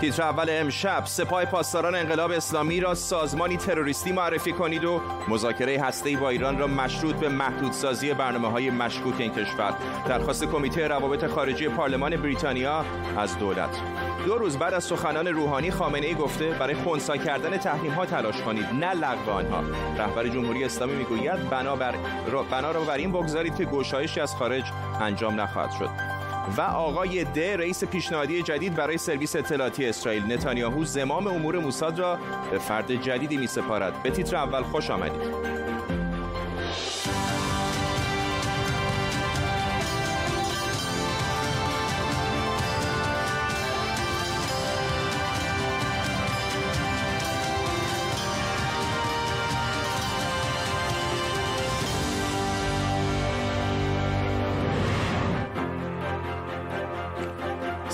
تیتر اول امشب سپاه پاسداران انقلاب اسلامی را سازمانی تروریستی معرفی کنید و مذاکره هسته‌ای با ایران را مشروط به محدودسازی برنامه های مشکوک این کشور. درخواست کمیته روابط خارجی پارلمان بریتانیا از دولت. دو روز بعد از سخنان روحانی خامنه ای گفته برای خونسا کردن تحریم ها تلاش کنید نه لغو آنها. رهبر جمهوری اسلامی می‌گوید بنا بر بنا را بر این بگذارید که گشایشی از خارج انجام نخواهد شد. و آقای د رئیس پیشنهادی جدید برای سرویس اطلاعاتی اسرائیل. نتانیاهو زمام امور موساد را به فرد جدیدی می سپارد به تیتر اول خوش آمدید.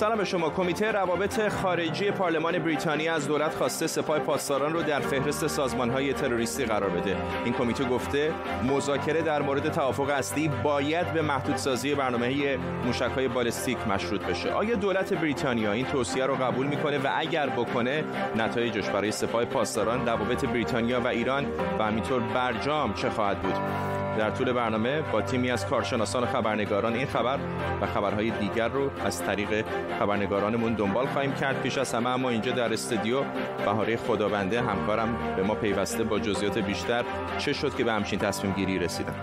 سلام به شما. کمیته روابط خارجی پارلمان بریتانیا از دولت خواسته سپاه پاسداران رو در فهرست سازمانهای تروریستی قرار بده. این کمیته گفته مذاکره در مورد توافق اصلی باید به محدودسازی برنامه موشکهای بالستیک مشروط بشه. آیا دولت بریتانیا این توصیه رو قبول می‌کنه؟ و اگر بکنه نتایجش برای سپاه پاسداران روابط بریتانیا و ایران و همینطور برجام چه خواهد بود؟ در طول برنامه با تیمی از کارشناسان و خبرنگاران این خبر و خبرهای دیگر رو از طریق خبرنگارانمون دنبال خواهیم کرد پیش از همه. اما اینجا در استودیو بهاره خدابنده همکارم به ما پیوسته با جزئیات بیشتر چه شد که به همچین تصمیم گیری رسیدن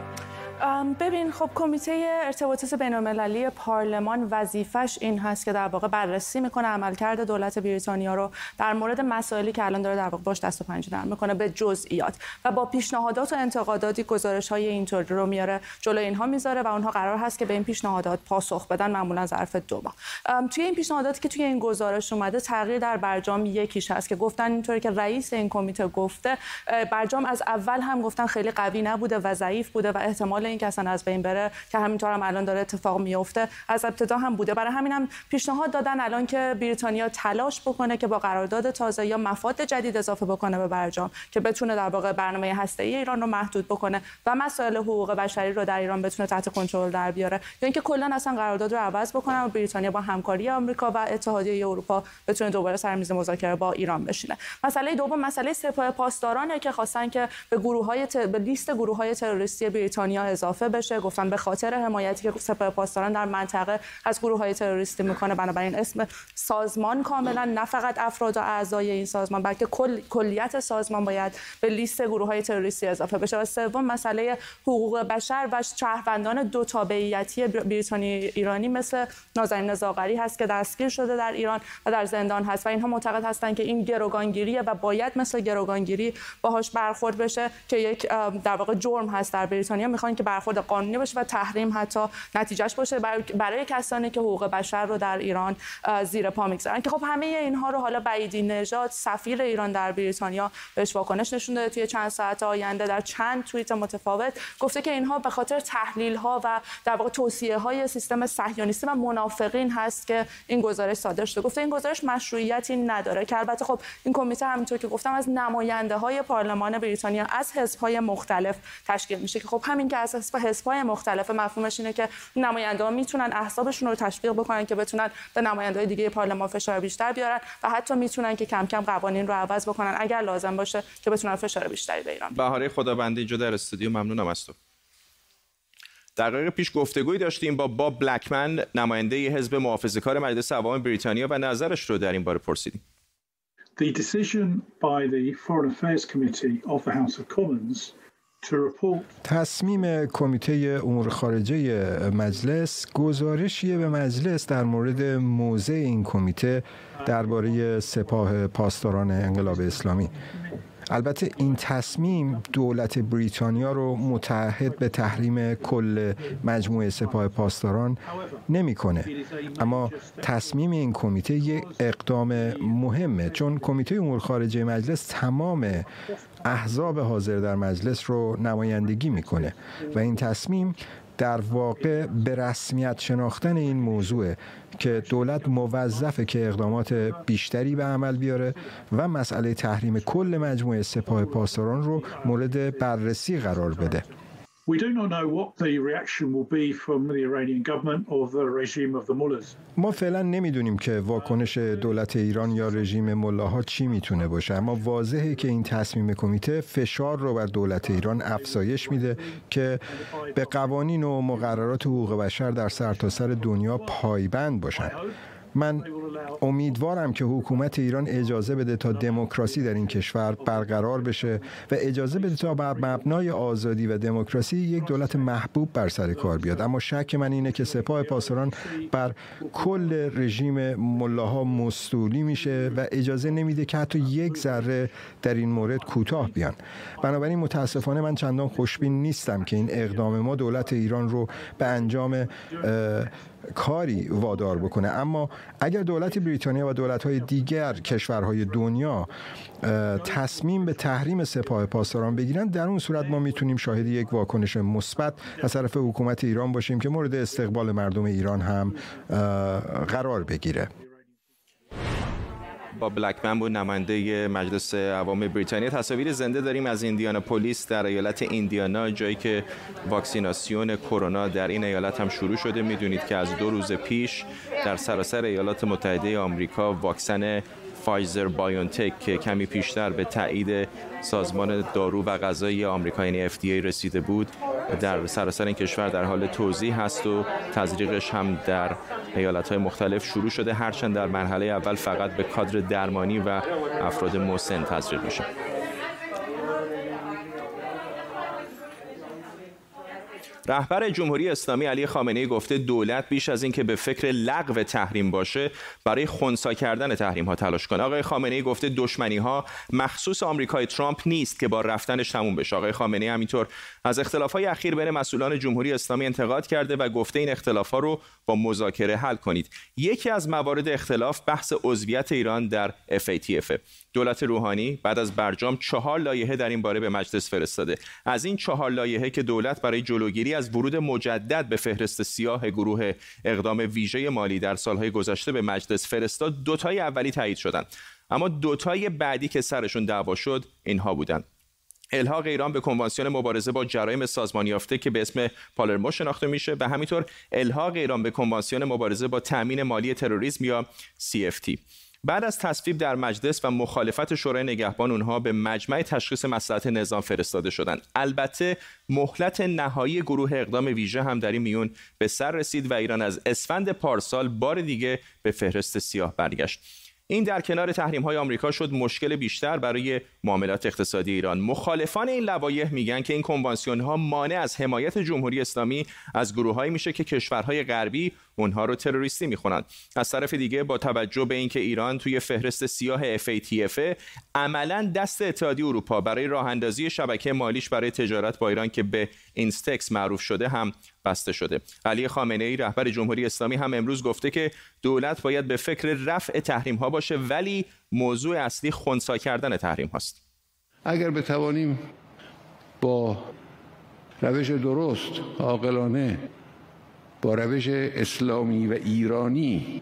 ببین خب کمیته ارتباطات بین‌المللی پارلمان وظیفش این هست که در واقع بررسی می‌کنه عملکرد دولت بریتانیا رو در مورد مسائلی که الان داره در واقع باش دست و پنجه در می‌کنه به جزئیات و با پیشنهادات و انتقاداتی گزارش های اینطوری رو میاره جلو اینها می‌ذاره و اونها قرار هست که به این پیشنهادات پاسخ بدن معمولا ظرف دو ماه. توی این پیشنهاداتی که توی این گزارش اومده تغییر در برجام یکیش هست که گفتن اینطوری که رئیس این کمیته گفته برجام از اول هم گفتن خیلی قوی نبوده و ضعیف بوده و احتمال اینکه اصلا از بین بره که همینطور هم الان داره اتفاق میفته از ابتدا هم بوده. برای همین هم پیشنهاد دادن الان که بریتانیا تلاش بکنه که با قرارداد تازه یا مفاد جدید اضافه بکنه به برجام که بتونه در واقع برنامه هسته ای ایران رو محدود بکنه و مسائل حقوق بشری رو در ایران بتونه تحت کنترل در بیاره. یا اینکه کلا اصلا قرارداد رو عوض بکنه و بریتانیا با همکاری آمریکا و اتحادیه اروپا بتونه دوباره سر میز مذاکره با ایران بشینه. مسئله دوم مسئله سپاه پاسدارانه که خواستن که به گروه های به لیست گروه های تروریستی بریتانیا اضافه بشه. گفتن به خاطر حمایتی که سپاه پاسداران در منطقه از گروه های تروریستی می‌کنه بنابراین اسم سازمان کاملا نه فقط افراد و اعضای این سازمان بلکه کل کلیت سازمان باید به لیست گروه های تروریستی اضافه بشه. و سوم مسئله حقوق بشر و شهروندان دو تابعیتی بریتانی ایرانی مثل نازنین زاغری هست که دستگیر شده در ایران و در زندان هست و اینها معتقد هستند که این گروگانگیریه و باید مثل گروگانگیری باهاش برخورد بشه که یک در واقع جرم هست در بریتانیا. می‌خوان که برخورد قانونی باشه و تحریم حتی نتیجهش باشه. برای کسانی که حقوق بشر رو در ایران زیر پا می‌گذارن. که خب همه اینها رو حالا بعیدی نژاد سفیر ایران در بریتانیا بهش واکنش نشون داده توی چند ساعت آینده در چند توییت متفاوت. گفته که اینها به خاطر تحلیل ها و در واقع توصیه های سیستم صهیونیستی و منافقین هست که این گزارش صادر شده. گفته این گزارش مشروعیتی نداره. که البته خب این کمیته همینطور که گفتم از نماینده های پارلمان بریتانیا از حزب های مختلف تشکیل میشه که خب همین که از حزب های مختلف. مفهومش اینه که نماینده ها می‌تونن احزابشون رو تشویق بکنن که بتونن به نماینده های دیگه پارلمان فشار بیشتر بیارن و حتی می‌تونن که کم کم قوانین رو عوض بکنن اگر لازم باشه که بتونن فشار بیشتری به ایران بهاره خدابندی اینجا در استودیو ممنونم از تو. دقیقه پیش گفتگویی داشتیم با باب بلکمن نماینده حزب محافظه‌کار مجلس عوام بریتانیا و نظرش رو در این باره پرسیدیم. The decision by the Foreign Affairs Committee of the House of Commons تصمیم کمیته امور خارجه مجلس گزارشیه به مجلس در مورد موضع این کمیته درباره سپاه پاسداران انقلاب اسلامی. البته این تصمیم دولت بریتانیا رو متحد به تحریم کل مجموعه سپاه پاسداران نمی‌کنه. اما تصمیم این کمیته یک اقدام مهمه چون کمیته امور خارجه مجلس تمام احزاب حاضر در مجلس رو نمایندگی می‌کنه و این تصمیم در واقع به رسمیت شناختن این موضوع که دولت موظفه که اقدامات بیشتری به عمل بیاره و مسئله تحریم کل مجموعه سپاه پاسداران رو مورد بررسی قرار بده. We do not know what the reaction will be from the Iranian government or the regime of the mullahs. ما فعلا نمی‌دونیم که واکنش دولت ایران یا رژیم ملاها چی می‌تونه باشه اما واضحه که این تصمیم کمیته فشار رو بر دولت ایران افزایش میده که به قوانین و مقررات حقوق بشر در سرتاسر سر دنیا پایبند باشند من امیدوارم که حکومت ایران اجازه بده تا دموکراسی در این کشور برقرار بشه و اجازه بده تا بر مبنای آزادی و دموکراسی یک دولت محبوب بر سر کار بیاد. اما شک من اینه که سپاه پاسداران بر کل رژیم ملاها مستولی میشه و اجازه نمیده که حتی یک ذره در این مورد کوتاه بیان. بنابراین متاسفانه من چندان خوشبین نیستم که این اقدام ما دولت ایران رو به انجام کاری وادار بکنه. اما اگر دولت بریتانیا و دولت‌های دیگر کشورهای دنیا تصمیم به تحریم سپاه پاسداران بگیرن در اون صورت ما می‌تونیم شاهد یک واکنش مثبت از طرف حکومت ایران باشیم که مورد استقبال مردم ایران هم قرار بگیره. با بلکمن بود نماینده مجلس عوام بریتانیا. تصاویر زنده داریم از ایندیانا پلیس در ایالت ایندیانا جایی که واکسیناسیون کرونا در این ایالت هم شروع شده. می‌دونید که از دو روز پیش در سراسر ایالات متحده آمریکا واکسن فایزر بایونتک که کمی پیشتر به تایید سازمان دارو و غذایی آمریکا یعنی FDA رسیده بود در سراسر این کشور در حال توضیح هست و تزریقش هم در ایالت های مختلف شروع شده. هرچند در مرحله اول فقط به کادر درمانی و افراد مسن تزریق میشه. رهبر جمهوری اسلامی علی خامنه‌ای گفته دولت بیش از اینکه به فکر لغو تحریم باشه برای خونسا کردن تحریم ها تلاش کنه. آقای خامنه‌ای گفته دشمنی ها مخصوص آمریکای ترامپ نیست که با رفتنش تموم بشه. آقای خامنه‌ای همینطور از اختلاف های اخیر بین مسئولان جمهوری اسلامی انتقاد کرده و گفته این اختلاف ها رو با مذاکره حل کنید. یکی از موارد اختلاف بحث عضویت ایران در FATF دولت روحانی بعد از برجام چهار لایحه در این باره به مجلس فرستاده. از این چهار لایحه که دولت برای جلوگیری از ورود مجدد به فهرست سیاه گروه اقدام ویژه مالی در سالهای گذشته به مجلس فرستاد دوتای اولی تایید شدند. اما دوتای بعدی که سرشون دعوا شد اینها بودند. الحاق ایران به کنوانسیون مبارزه با جرایم سازمان یافته که به اسم پالرمو شناخته میشه و همینطور الحاق ایران به کنوانسیون مبارزه با تامین مالی تروریسم یا CFT بعد از تصویب در مجلس و مخالفت شورای نگهبان اونها به مجمع تشخیص مصلحت نظام فرستاده شدند. البته مهلت نهایی گروه اقدام ویژه هم در این میون به سر رسید و ایران از اسفند پارسال بار دیگه به فهرست سیاه برگشت. این در کنار تحریم های آمریکا شد مشکل بیشتر برای معاملات اقتصادی ایران. مخالفان این لوایح میگن که این کنوانسیون ها مانع از حمایت جمهوری اسلامی از گروههایی میشه که کشورهای غربی اونها رو تروریستی می‌خونند از طرف دیگه با توجه به اینکه ایران توی فهرست سیاه FATF عملا دست اتحادیه اروپا برای راه اندازی شبکه مالیش برای تجارت با ایران که به اینستکس معروف شده هم بسته شده. علی خامنه ای رهبر جمهوری اسلامی هم امروز گفته که دولت باید به فکر رفع تحریم ها باشه ولی موضوع اصلی خونسا کردن تحریم هاست. اگر بتوانیم با روش درست عاقلانه با روش اسلامی و ایرانی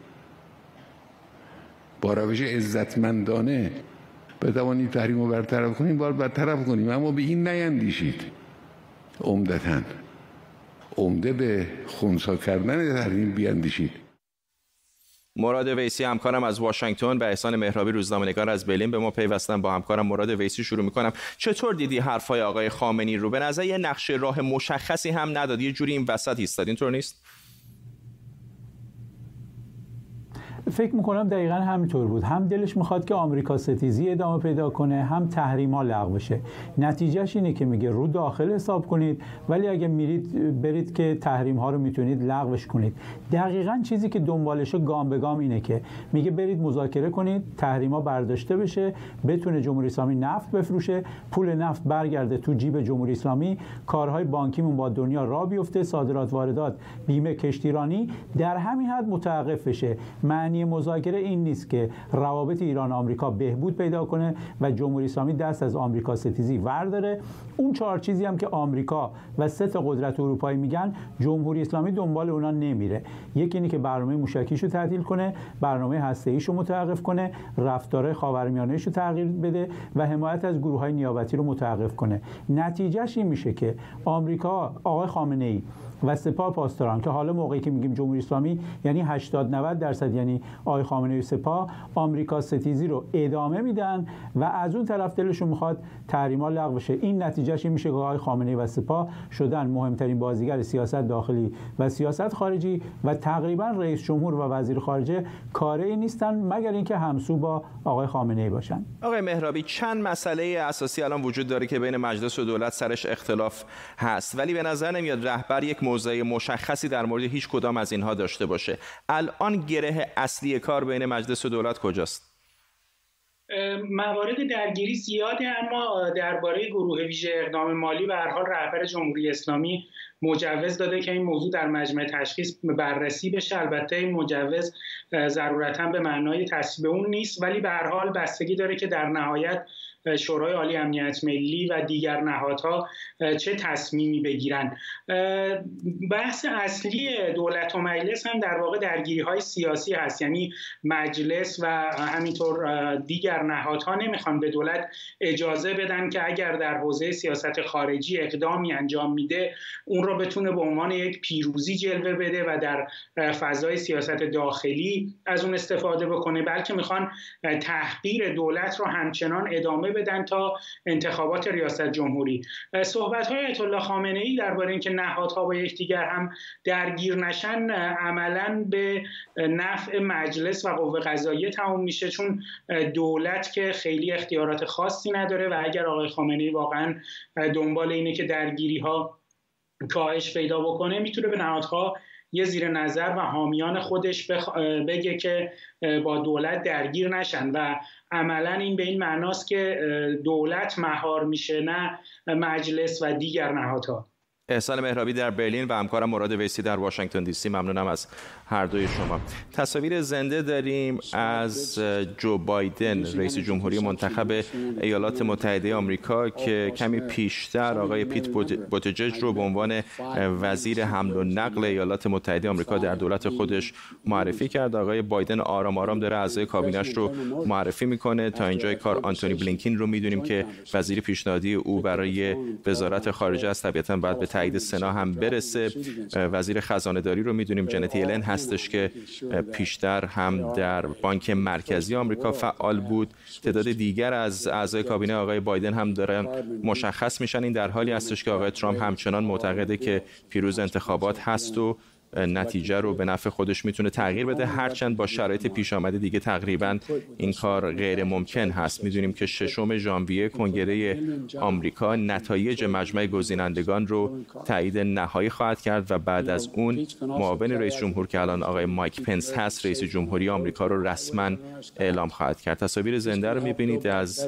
با روش عزتمندانه بتوانید تحریم رو برطرف کنیم باید برطرف کنیم اما به این نیندیشید عمدتا عمده به خونسا کردن تحریم بیاندیشید مراد ویسی همکارم از واشنگتن و احسان مهرابی روزنامه‌نگار از برلین به ما پیوستن با همکارم مراد ویسی شروع می‌کنم. چطور دیدی حرفای آقای خامنی رو؟ به نظر یه نقشه راه مشخصی هم نداد. یه جوری این وسط ایستاد. اینطور نیست؟ فکر می‌کنم دقیقا همینطور بود. هم دلش می‌خواد که آمریکا ستیزی ادامه پیدا کنه هم تحریما لغو بشه. نتیجهش اینه که میگه رو داخل حساب کنید ولی اگه میرید برید که تحریم ها رو می‌تونید لغوش کنید. دقیقا چیزی که دنبالشه گام به گام اینه که میگه برید مذاکره کنید تحریما برداشته بشه بتونه جمهوری اسلامی نفت بفروشه پول نفت برگرده تو جیب جمهوری اسلامی کارهای بانکیمون با دنیا را بیفته صادرات واردات بیمه کشتیرانی در همین حد متوقف بشه. معنی معنی مذاکره این نیست که روابط ایران آمریکا بهبود پیدا کنه و جمهوری اسلامی دست از آمریکا ستیزی ورداره. اون چهار چیزی هم که آمریکا و سه قدرت اروپایی میگن جمهوری اسلامی دنبال اونا نمیره. یکی اینه که برنامه موشکیشو تعطیل کنه برنامه هسته رو متوقف کنه رفتار خاورمیانه رو تغییر بده و حمایت از گروه های نیابتی رو متوقف کنه. نتیجهش این میشه که آمریکا آقای خامنه ای و سپاه پاسداران که حالا موقعی که میگیم جمهوری اسلامی یعنی 80 90 درصد یعنی آقای خامنه و سپاه آمریکا ستیزی رو ادامه میدن و از اون طرف دلشون می‌خواد تحریما لغو بشه. این نتیجهش این میشه که آقای خامنه و سپاه شدن مهمترین بازیگر سیاست داخلی و سیاست خارجی و تقریبا رئیس جمهور و وزیر خارجه کاری نیستن مگر اینکه همسو با آقای خامنه ای باشن. آقای مهرابی چند مسئله اساسی الان وجود داره که بین مجلس و دولت سرش اختلاف هست ولی به نظر نمیاد رهبر یک موضع مشخصی در مورد هیچ کدام از اینها داشته باشه. الان گره اصلی کار بین مجلس و دولت کجاست؟ موارد درگیری زیاده اما درباره گروه ویژه اقدام مالی به هر حال رهبر جمهوری اسلامی مجوز داده که این موضوع در مجمع تشخیص بررسی بشه. البته این مجوز ضرورتا به معنای تصویب اون نیست ولی به هر حال بستگی داره که در نهایت شورای عالی امنیت ملی و دیگر نهادها چه تصمیمی بگیرن. بحث اصلی دولت و مجلس هم در واقع درگیری های سیاسی هست. یعنی مجلس و همینطور دیگر نهادها نمی‌خوان به دولت اجازه بدن که اگر در حوزه سیاست خارجی اقدامی انجام میده اون رو بتونه به عنوان یک پیروزی جلوه بده و در فضای سیاست داخلی از اون استفاده بکنه بلکه می‌خوان تحقیر دولت رو همچنان ادامه بدن تا انتخابات ریاست جمهوری. صحبت های ایت الله خامنه ای درباره اینکه نهادها با یکدیگر هم درگیر نشن عملا به نفع مجلس و قوه قضاییه تموم میشه چون دولت که خیلی اختیارات خاصی نداره و اگر آقای خامنه ای واقعا دنبال اینه که درگیری ها کاهش پیدا بکنه می‌تونه به نهادها یه زیر نظر و حامیان خودش بگه که با دولت درگیر نشن و عملا این به این معناست که دولت مهار میشه نه مجلس و دیگر نهادها. احسان مهرابی در برلین و همکارم مراد ویسی در واشنگتن دی سی. ممنونم از هر دوی شما. تصاویر زنده داریم از جو بایدن رئیس جمهوری منتخب ایالات متحده آمریکا که کمی پیشتر آقای پیت بوتجج رو به عنوان وزیر حمل و نقل ایالات متحده آمریکا در دولت خودش معرفی کرد. آقای بایدن آرام آرام داره اعضای کابینش رو معرفی می‌کنه. تا اینجای کار آنتونی بلینکین رو می‌دونیم که وزیر پیشنهادی او برای وزارت خارجه است. طبیعتا بعد به تایید سنا هم برسه. وزیر خزانه داری رو می‌دونیم جنت یلن هستش که پیشتر هم در بانک مرکزی آمریکا فعال بود. تعداد دیگر از اعضای کابینه آقای بایدن هم دارن مشخص میشن. این در حالی هستش که آقای ترامپ همچنان معتقده که پیروز انتخابات هست و نتیجه رو به نفع خودش می‌تونه تغییر بده. هرچند با شرایط پیش آمده دیگه تقریبا این کار غیر ممکن هست. می‌دونیم که ششم ژانویه کنگره آمریکا نتایج مجمع گزینندگان رو تایید نهایی خواهد کرد و بعد از اون معاون رئیس جمهور که الان آقای مایک پنس هست رئیس جمهوری آمریکا رو رسما اعلام خواهد کرد. تصاویر زنده رو می‌بینید از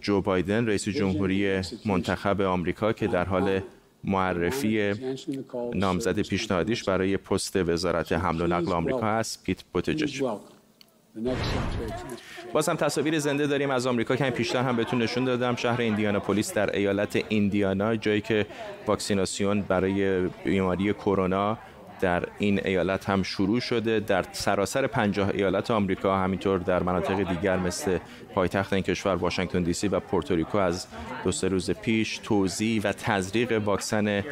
جو بایدن رئیس جمهوری منتخب آمریکا که در حال معرفی نامزد پیشنهادیش برای پست وزارت حمل و نقل آمریکا است پیت بوتجج باز هم تصاویر زنده داریم از آمریکا. که پیشتر هم بهتون نشون دادم. شهر ایندیاناپولیس در ایالت ایندیانا جایی که واکسیناسیون برای بیماری کرونا در این ایالت هم شروع شده. در سراسر پنجاه ایالت آمریکا همینطور در مناطق دیگر مثل پایتخت این کشور واشنگتن دی سی و پورتوریکو از دو سه روز پیش توزیع و تزریق واکسن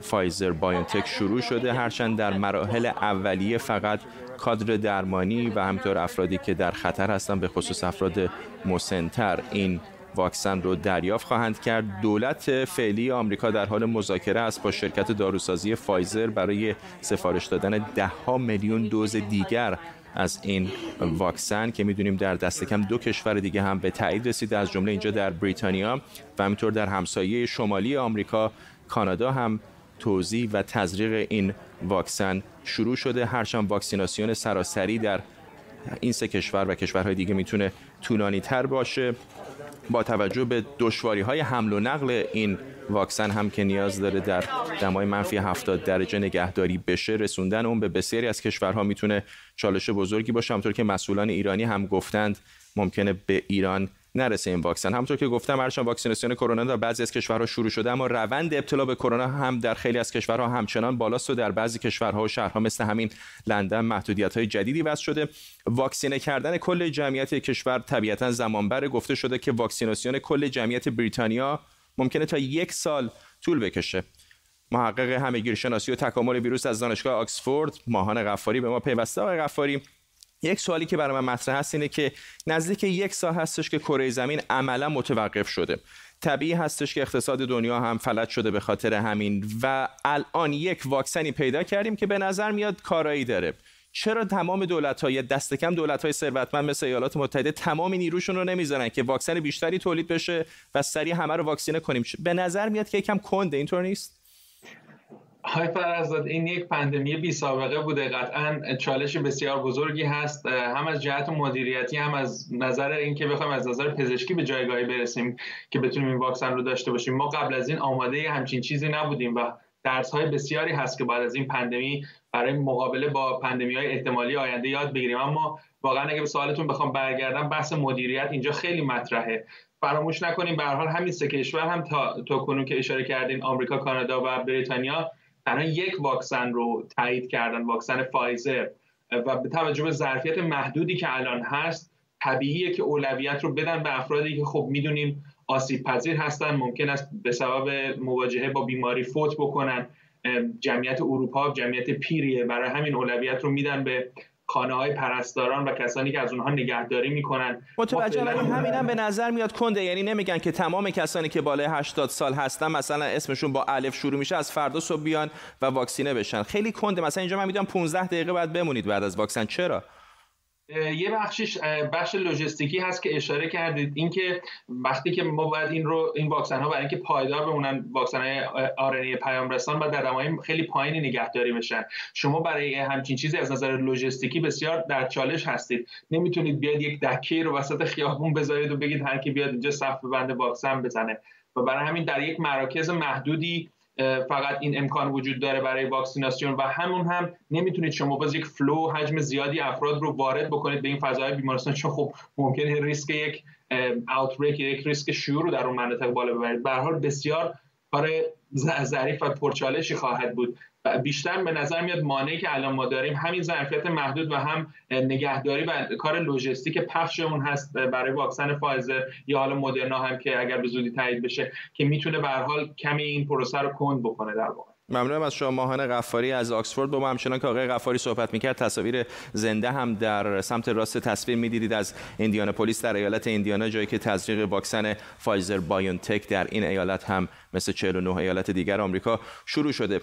فایزر بایونتک شروع شده. هرچند در مراحل اولیه فقط کادر درمانی و همینطور افرادی که در خطر هستند به خصوص افراد مسنتر این واکسن رو دریافت خواهند کرد. دولت فعلی آمریکا در حال مذاکره است با شرکت داروسازی فایزر برای سفارش دادن ده ها میلیون دوز دیگر از این واکسن که می‌دونیم در دست کم دو کشور دیگه هم به تایید رسیده. از جمله اینجا در بریتانیا و همینطور در همسایه شمالی آمریکا کانادا هم توزیع و تزریق این واکسن شروع شده. هرچند واکسیناسیون سراسری در این سه کشور و کشورهای دیگه می‌تونه طولانی تر باشه. با توجه به دشواری های حمل و نقل این واکسن هم که نیاز داره در دمای منفی 70 درجه نگهداری بشه رسوندن اون به بسیاری از کشورها می‌تونه چالش بزرگی باشه. همطور که مسئولان ایرانی هم گفتند ممکنه به ایران نرسه این واکسن. همونطور که گفتم هرچند واکسیناسیون کرونا در بعضی از کشورها شروع شده اما روند ابتلا به کرونا هم در خیلی از کشورها همچنان بالاست و در بعضی کشورها و شهرها مثل همین لندن محدودیت های جدیدی وضع شده. واکسینه کردن کل جمعیت کشور طبیعتا زمان بره گفته شده که واکسیناسیون کل جمعیت بریتانیا ممکنه تا یک سال طول بکشه. محقق همهگیرشناسی و تکامل ویروس از دانشگاه آکسفورد ماهان غفاری به ما پیوسته آقای غفاری. یک سوالی که برای من مطرح هست اینه که نزدیک یک سال هستش که کره زمین عملا متوقف شده. طبیعی هستش که اقتصاد دنیا هم فلج شده به خاطر همین و الان یک واکسنی پیدا کردیم که به نظر میاد کارایی داره. چرا تمام دولت های دست کم دولت های ثروتمند مثل ایالات متحده تمام نیروشون رو نمی‌ذارن که واکسن بیشتری تولید بشه و سریع همه رو واکسینه کنیم؟ به نظر میاد که یکم کنده اینطور نیست؟ های فرزاد این یک پندمی بی سابقه بوده. قطعا چالش بسیار بزرگی هست هم از جهت مدیریتی هم از نظر اینکه بخوایم از نظر پزشکی به جایگاهی برسیم که بتونیم این واکسن رو داشته باشیم. ما قبل از این آماده همچین چیزی نبودیم و درس های بسیاری هست که بعد از این پاندمی برای مقابله با پاندمی های احتمالی آینده یاد بگیریم. اما واقعا اگه به سوالتون بخوام برگردم بحث مدیریت اینجا خیلی مطرحه. فراموش نکنیم به حال همین سه کشور هم تا تو کنون که اشاره کردین آمریکا کانادا و بریتانیا تنها یک واکسن رو تایید کردن واکسن فایزر. و به توجه به ظرفیت محدودی که الان هست طبیعیه که اولویت رو بدن به افرادی که خب می‌دونیم آسیب پذیر هستن ممکن است به سبب مواجهه با بیماری فوت بکنن. جمعیت اروپا جمعیت پیریه برای همین اولویت رو میدن به خانه های پرستاران و کسانی که از اونها نگهداری می‌کنن. متوجه ولی همین هم به نظر میاد کنده. یعنی نمیگن که تمام کسانی که بالای 80 سال هستن مثلا اسمشون با الف شروع میشه از فردا صبح بیان و واکسینه بشن. خیلی کنده. مثلا اینجا من می‌دونم 15 دقیقه بعد بمونید بعد از واکسن. چرا؟ یه بخشش بخش لوجستیکی هست که اشاره کردید. اینکه وقتی که ما باید این رو این واکسن ها برای اینکه پایدار بمونن واکسن های RNA پیام رسان و در دمای خیلی پایینی نگهداری بشن. شما برای همچین چیزی از نظر لوجستیکی بسیار در چالش هستید. نمی‌تونید بیاید یک دکه رو وسط خیابون بذارید و بگید هر کی بیاد اینجا صف بنده واکسن بزنه. و برای همین در یک مراکز محدودی فقط این امکان وجود داره برای واکسیناسیون و همون هم نمی‌تونید شما باز یک flow حجم زیادی افراد رو وارد بکنید به این فضای بیمارستان. چون خب ممکنه ریسک یک اوتبریک یک ریسک شیوع رو در اون مناطق بالا ببرید. به حال بسیار کار ظریف و پرچالشی خواهد بود. بیشتر به نظر میاد مانعی که الان ما داریم همین ظرفیت محدود و هم نگهداری و کار لوجستیک پخش اون هست برای واکسن فایزر یا حالا مدرنا هم که اگر به زودی تایید بشه که می‌تونه به حال کمی این پروسه رو کند بکنه در واقع. ممنونم از شما ماهان غفاری از آکسفورد. با ما همچنان که آقای غفاری صحبت می‌کرد تصاویر زنده هم در سمت راست تصویر می‌دیدید از پلیس در ایالت ایندیانا جایی که تزریق واکسن فایزر بایونتک در این ایالت هم مثل 49 ایالت دیگر آمریکا شروع شده.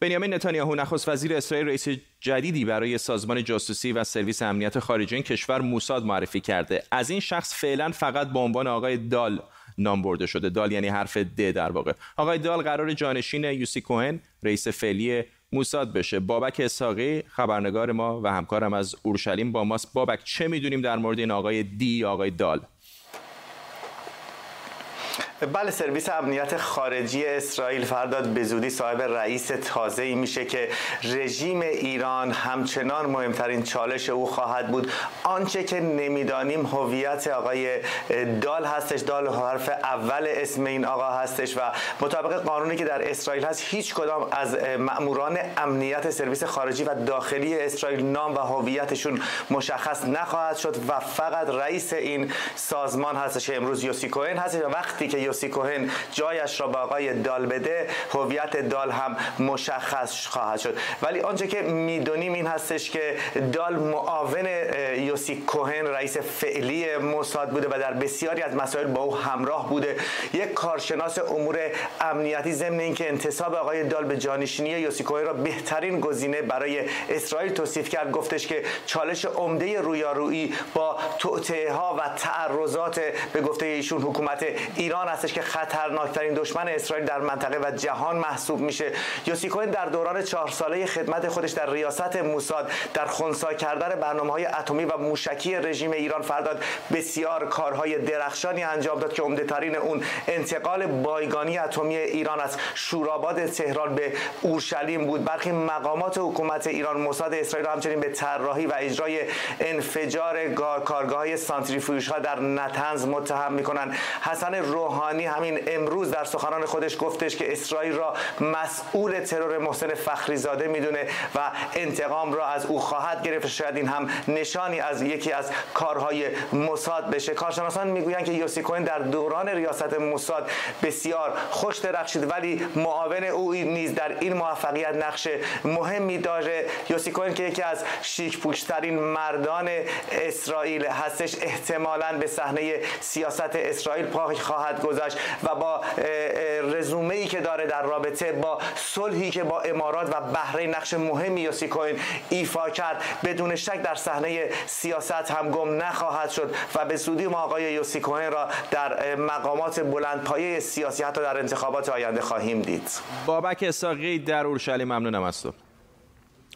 بنیامین نتانیاهو نخست وزیر اسرائیل رئیس جدیدی برای سازمان جاسوسی و سرویس امنیت خارجی این کشور موساد معرفی کرده. از این شخص فعلا فقط به عنوان آقای دال نام برده شده. دال یعنی حرف د در واقع. آقای دال قرار جانشین یوسی کوهن رئیس فعلی موساد بشه. بابک اساقی خبرنگار ما و همکارم از اورشلیم با ماست. بابک چه می‌دونیم در مورد این آقای دی آقای دال؟ بله سرویس امنیت خارجی اسرائیل فرداد به زودی صاحب رئیس تازه ای میشه که رژیم ایران همچنان مهمترین چالش او خواهد بود. آنچه که نمی‌دانیم هویت آقای دال هستش. دال حرف اول اسم این آقا هستش و مطابق قانونی که در اسرائیل هست هیچ کدام از ماموران امنیت سرویس خارجی و داخلی اسرائیل نام و هویتشون مشخص نخواهد شد و فقط رئیس این سازمان هستش امروز یوسی کوهن هستش. و وقتی که یوسی کوهن جایش را به آقای دال بده هویت دال هم مشخص خواهد شد. ولی آنچه که می‌دونیم این هستش که دال معاون یوسی کوهن رئیس فعلی موساد بوده و در بسیاری از مسائل با او همراه بوده. یک کارشناس امور امنیتی ضمن اینکه انتصاب آقای دال به جانشینی یوسی کوهن را بهترین گزینه برای اسرائیل توصیف کرد گفتش که چالش عمده رویارویی با توطئه ها و تعرضات به گفته ایشون حکومت ایران ایران هستش که خطرناکترین دشمن اسرائیل در منطقه و جهان محسوب میشه. یوسی کوهن در دوران چهار ساله خدمت خودش در ریاست موساد در خونسا کردن برنامه های اتمی و موشکی رژیم ایران فرداد بسیار کارهای درخشانی انجام داد که عمده ترین اون انتقال بایگانی اتمی ایران از شوراباد تهران به اورشلیم بود. برخی مقامات حکومت ایران موساد اسرائیل همچنین به طراحی و اجرای انفجار کارگاه سانتریفیوژ ها در نتنز متهم می‌کنن حسن روحانی همین امروز در سخنان خودش گفتش که اسرائیل را مسئول ترور محسن فخریزاده می‌دونه و انتقام را از او خواهد گرفت. شاید این هم نشانی از یکی از کارهای موساد بشه. کارشناسان می‌گویند که یوسی کوین در دوران ریاست موساد بسیار خوش درخشید ولی معاون او نیز در این موفقیت نقش مهمی داره. یوسی کوین که یکی از شیک پوشترین مردان اسرائیل هستش احتمالا به صحنه سیاست اسرائیل پا خواهد گذاشت و با رزومه ای که داره در رابطه با صلحی که با امارات و بحرین نقش مهمی یوسی کوین ایفا کرد بدون شک در صحنه سیاست هم گم نخواهد شد و به زودی ما آقای یوسی کوهن را در مقامات بلندپایه سیاسی حتی در انتخابات آینده خواهیم دید. بابک اساقی در اورشلیم ممنونم از تو.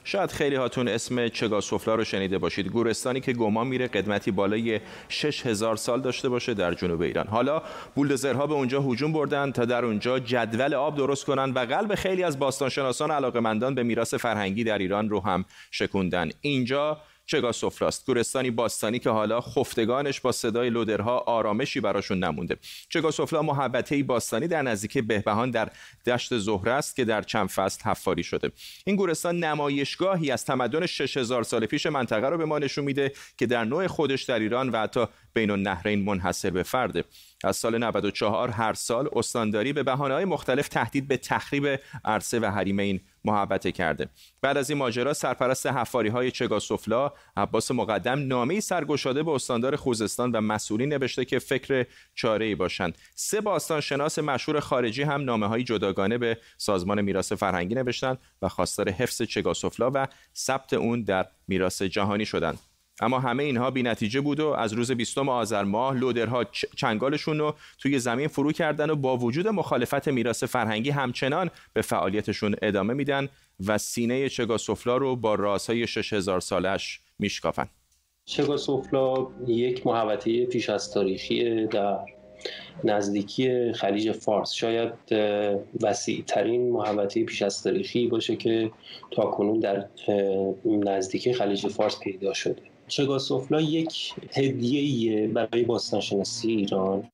شاید خیلی هاتون اسم چگاسوفلا رو شنیده باشید. گورستانی که گمان میره قدمتی بالای 6000 سال داشته باشه در جنوب ایران. حالا بولدوزرها به اونجا هجوم بردن تا در اونجا جدول آب درست کنن و قلب خیلی از باستانشناسان علاقمندان به میراث فرهنگی در ایران رو هم شکوندن. اینجا چگا سفراست گورستانی باستانی که حالا خفتگانش با صدای لودرها آرامشی براشون نمونده. چگا سفلا محبته باستانی در نزدیکی بهبهان در دشت زهره است که در چند فصل حفاری شده. این گورستان نمایشگاهی از تمدن 6000 سال پیش منطقه رو به ما نشون میده که در نوع خودش در ایران و حتی بین النهرین منحصر به فرده. از سال 94 هر سال استانداری به بهانه‌های مختلف تهدید به تخریب عرصه و حریم این محبته کرده. بعد از این ماجرا سرپرست حفاری های چگاسوفلا عباس مقدم نامه سرگشاده به استاندار خوزستان و مسئولین نوشته که فکر چاره ای باشند. سه باستان شناس مشهور خارجی هم نامه های جداگانه به سازمان میراث فرهنگی نوشتند و خواستار حفظ چگاسوفلا و ثبت اون در میراث جهانی شدند. اما همه اینها بی نتیجه بود و از روز 20 آذر ماه لودرها چنگالشون رو توی زمین فرو کردن و با وجود مخالفت میراث فرهنگی همچنان به فعالیتشون ادامه میدن و سینه چگاسوفلا رو با رازهای 6000 سالش میشکافن. چگاسوفلا یک محوطه پیش از تاریخی در نزدیکی خلیج فارس. شاید وسیع ترین محوطه پیش از تاریخی باشه که تا کنون در نزدیکی خلیج فارس پیدا شده. چگاسوفلا یک هدیه برای باستانشناسی ایران.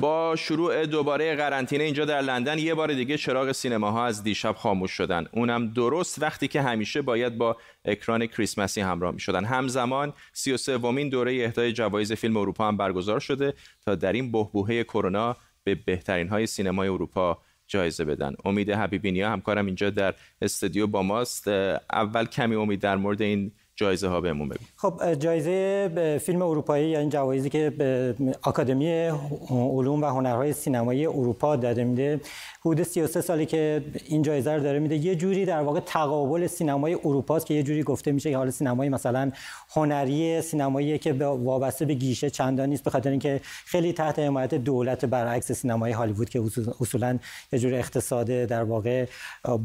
با شروع دوباره قرنطینه اینجا در لندن یه بار دیگه چراغ سینماها از دیشب خاموش شدن. اونم درست وقتی که همیشه باید با اکران کریسمسی همراه می شدن همزمان 33 ومین دوره اهدای جوایز فیلم اروپا هم برگزار شده تا در این بهبوهه کرونا به بهترین های سینمای اروپا جایزه بدن. امید حبیبینیا همکارم اینجا در استودیو با ماست. اول کمی امید در مورد این جایزه ها بهمون بگو. خب جایزه فیلم اروپایی این جوایزی که به آکادمی علوم و هنرهای سینمایی اروپا داده میده حدود 33 سالی که این جایزه رو داره میده. یه جوری در واقع تقابل سینمای اروپا است که یه جوری گفته میشه که حالا سینمای مثلا هنری سینمایی که وابسته به گیشه چندان نیست به خاطر اینکه خیلی تحت حمایت دولت برعکس سینمای هالیوود که اصولا یه جور اقتصاد در واقع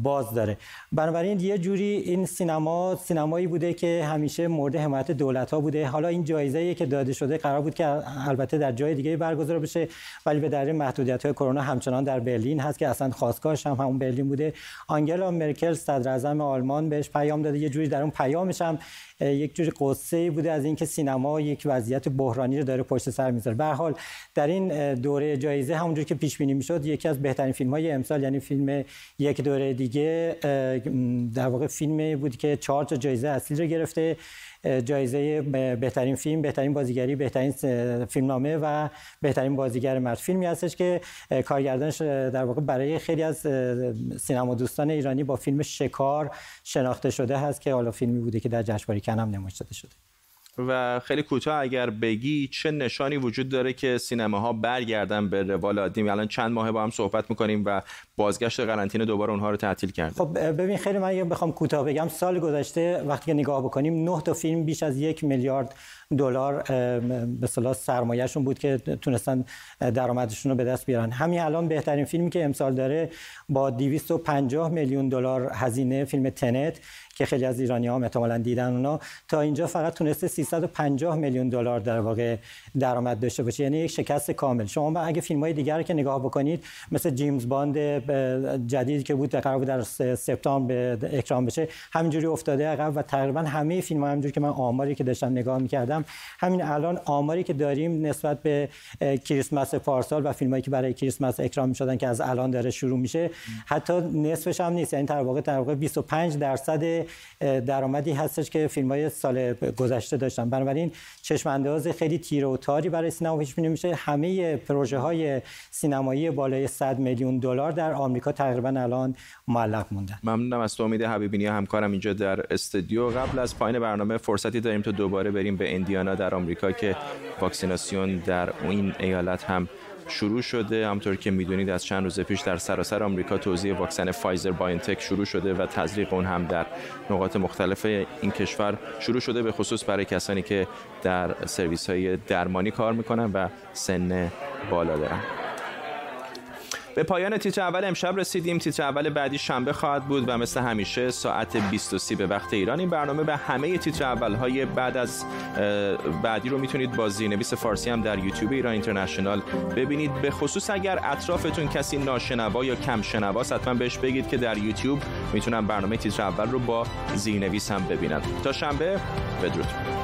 باز داره. بنابراین یه جوری این سینما سینمایی بوده که همیشه مورد حمایت دولت ها بوده. حالا این جایزه که داده شده قرار بود که البته در جای دیگه برگزار بشه ولی به دلیل محدودیت های کرونا همچنان در برلین هست که اصلا خواستگاهش هم همون برلین بوده. آنگلا مرکل صدر اعظم آلمان بهش پیام داده یه جوری در اون پیامش هم یک جوری قصه بوده از اینکه سینما یک وضعیت بحرانی رو داره پشت سر می‌ذاره. به حال در این دوره جایزه همونجور که پیش بینی می‌شد یکی از بهترین فیلم های امسال یعنی فیلم یک دوره دیگه در واقع فیلمی بود که چهار تا جایزه اصلی رو گرفته. جایزه بهترین فیلم بهترین بازیگری بهترین فیلمنامه و بهترین بازیگر مرد فیلمی هستش که کارگردانش در واقع برای خیلی از سینما دوستان ایرانی با فیلم شکار شناخته شده هست که حالا فیلمی بوده که در جشنواره کنم نمایش داده شده. و خیلی کوتاه اگر بگی چه نشانی وجود داره که سینماها برگردن به روال عادی؟ الان چند ماه با هم صحبت می‌کنیم و بازگشت قرنطینه دوباره اونها رو تعطیل کرد خب ببین خیلی من بخوام کوتاه بگم. سال گذشته وقتی که نگاه بکنیم 9 تا فیلم بیش از یک میلیارد دلار به اصطلاح سرمایهشون بود که تونستن درآمدشون رو به دست بیارن. همین الان بهترین فیلمی که امسال داره با 250 میلیون دلار هزینه فیلم تنت. که خیلی از ایرانی ها احتمالاً دیدن اونا. تا اینجا فقط تونسته 350 میلیون دلار در واقع درآمد داشته باشه. یعنی یک شکست کامل. شما اگه فیلم های دیگر که نگاه بکنید مثل جیمز باند جدید که بود قرار بود در سپتامبر اکرام بشه همینجوری افتاده عقب و تقریبا همه فیلم همینجوری که من آماری که داشتم نگاه می‌کردم همین الان آماری که داریم نسبت به کریسمس پارسال و فیلمایی که برای کریسمس اکرام می‌شدن که از الان داره شروع میشه حتی نصفش هم نیست. یعنی در واقع در واقع 25 درصد درآمدی هستش که فیلم های سال گذشته داشتن. بنابراین چشم انداز خیلی تیره و تاری برای سینما پیش بینی میشه. همه پروژه های سینمایی بالای 100 میلیون دلار در آمریکا تقریبا الان معلق موندن ممنونم از تو امید حبیبینی همکارم اینجا در استودیو. قبل از پایان برنامه فرصتی داریم تا دوباره بریم به اندیانا در آمریکا که واکسیناسیون در این ایالت هم شروع شده. همونطور که می‌دونید از چند روز پیش در سراسر آمریکا توزیع واکسن فایزر بایونتک شروع شده و تزریق اون هم در نقاط مختلف این کشور شروع شده به خصوص برای کسانی که در سرویس های درمانی کار می‌کنن و سن بالا دارن. به پایان تیتر اول امشب رسیدیم. تیتر اول بعدی شنبه خواهد بود و مثل همیشه ساعت 23 به وقت ایران. این برنامه به همه تیتر اول های بعد از بعدی رو می‌تونید با زیرنویس فارسی هم در یوتیوب ایران اینترنشنال ببینید. به خصوص اگر اطرافتون کسی ناشنوا یا کم شنواست حتما بهش بگید که در یوتیوب می‌تونن برنامه تیتر اول رو با زیرنویس هم ببینن. تا شنبه بدرود.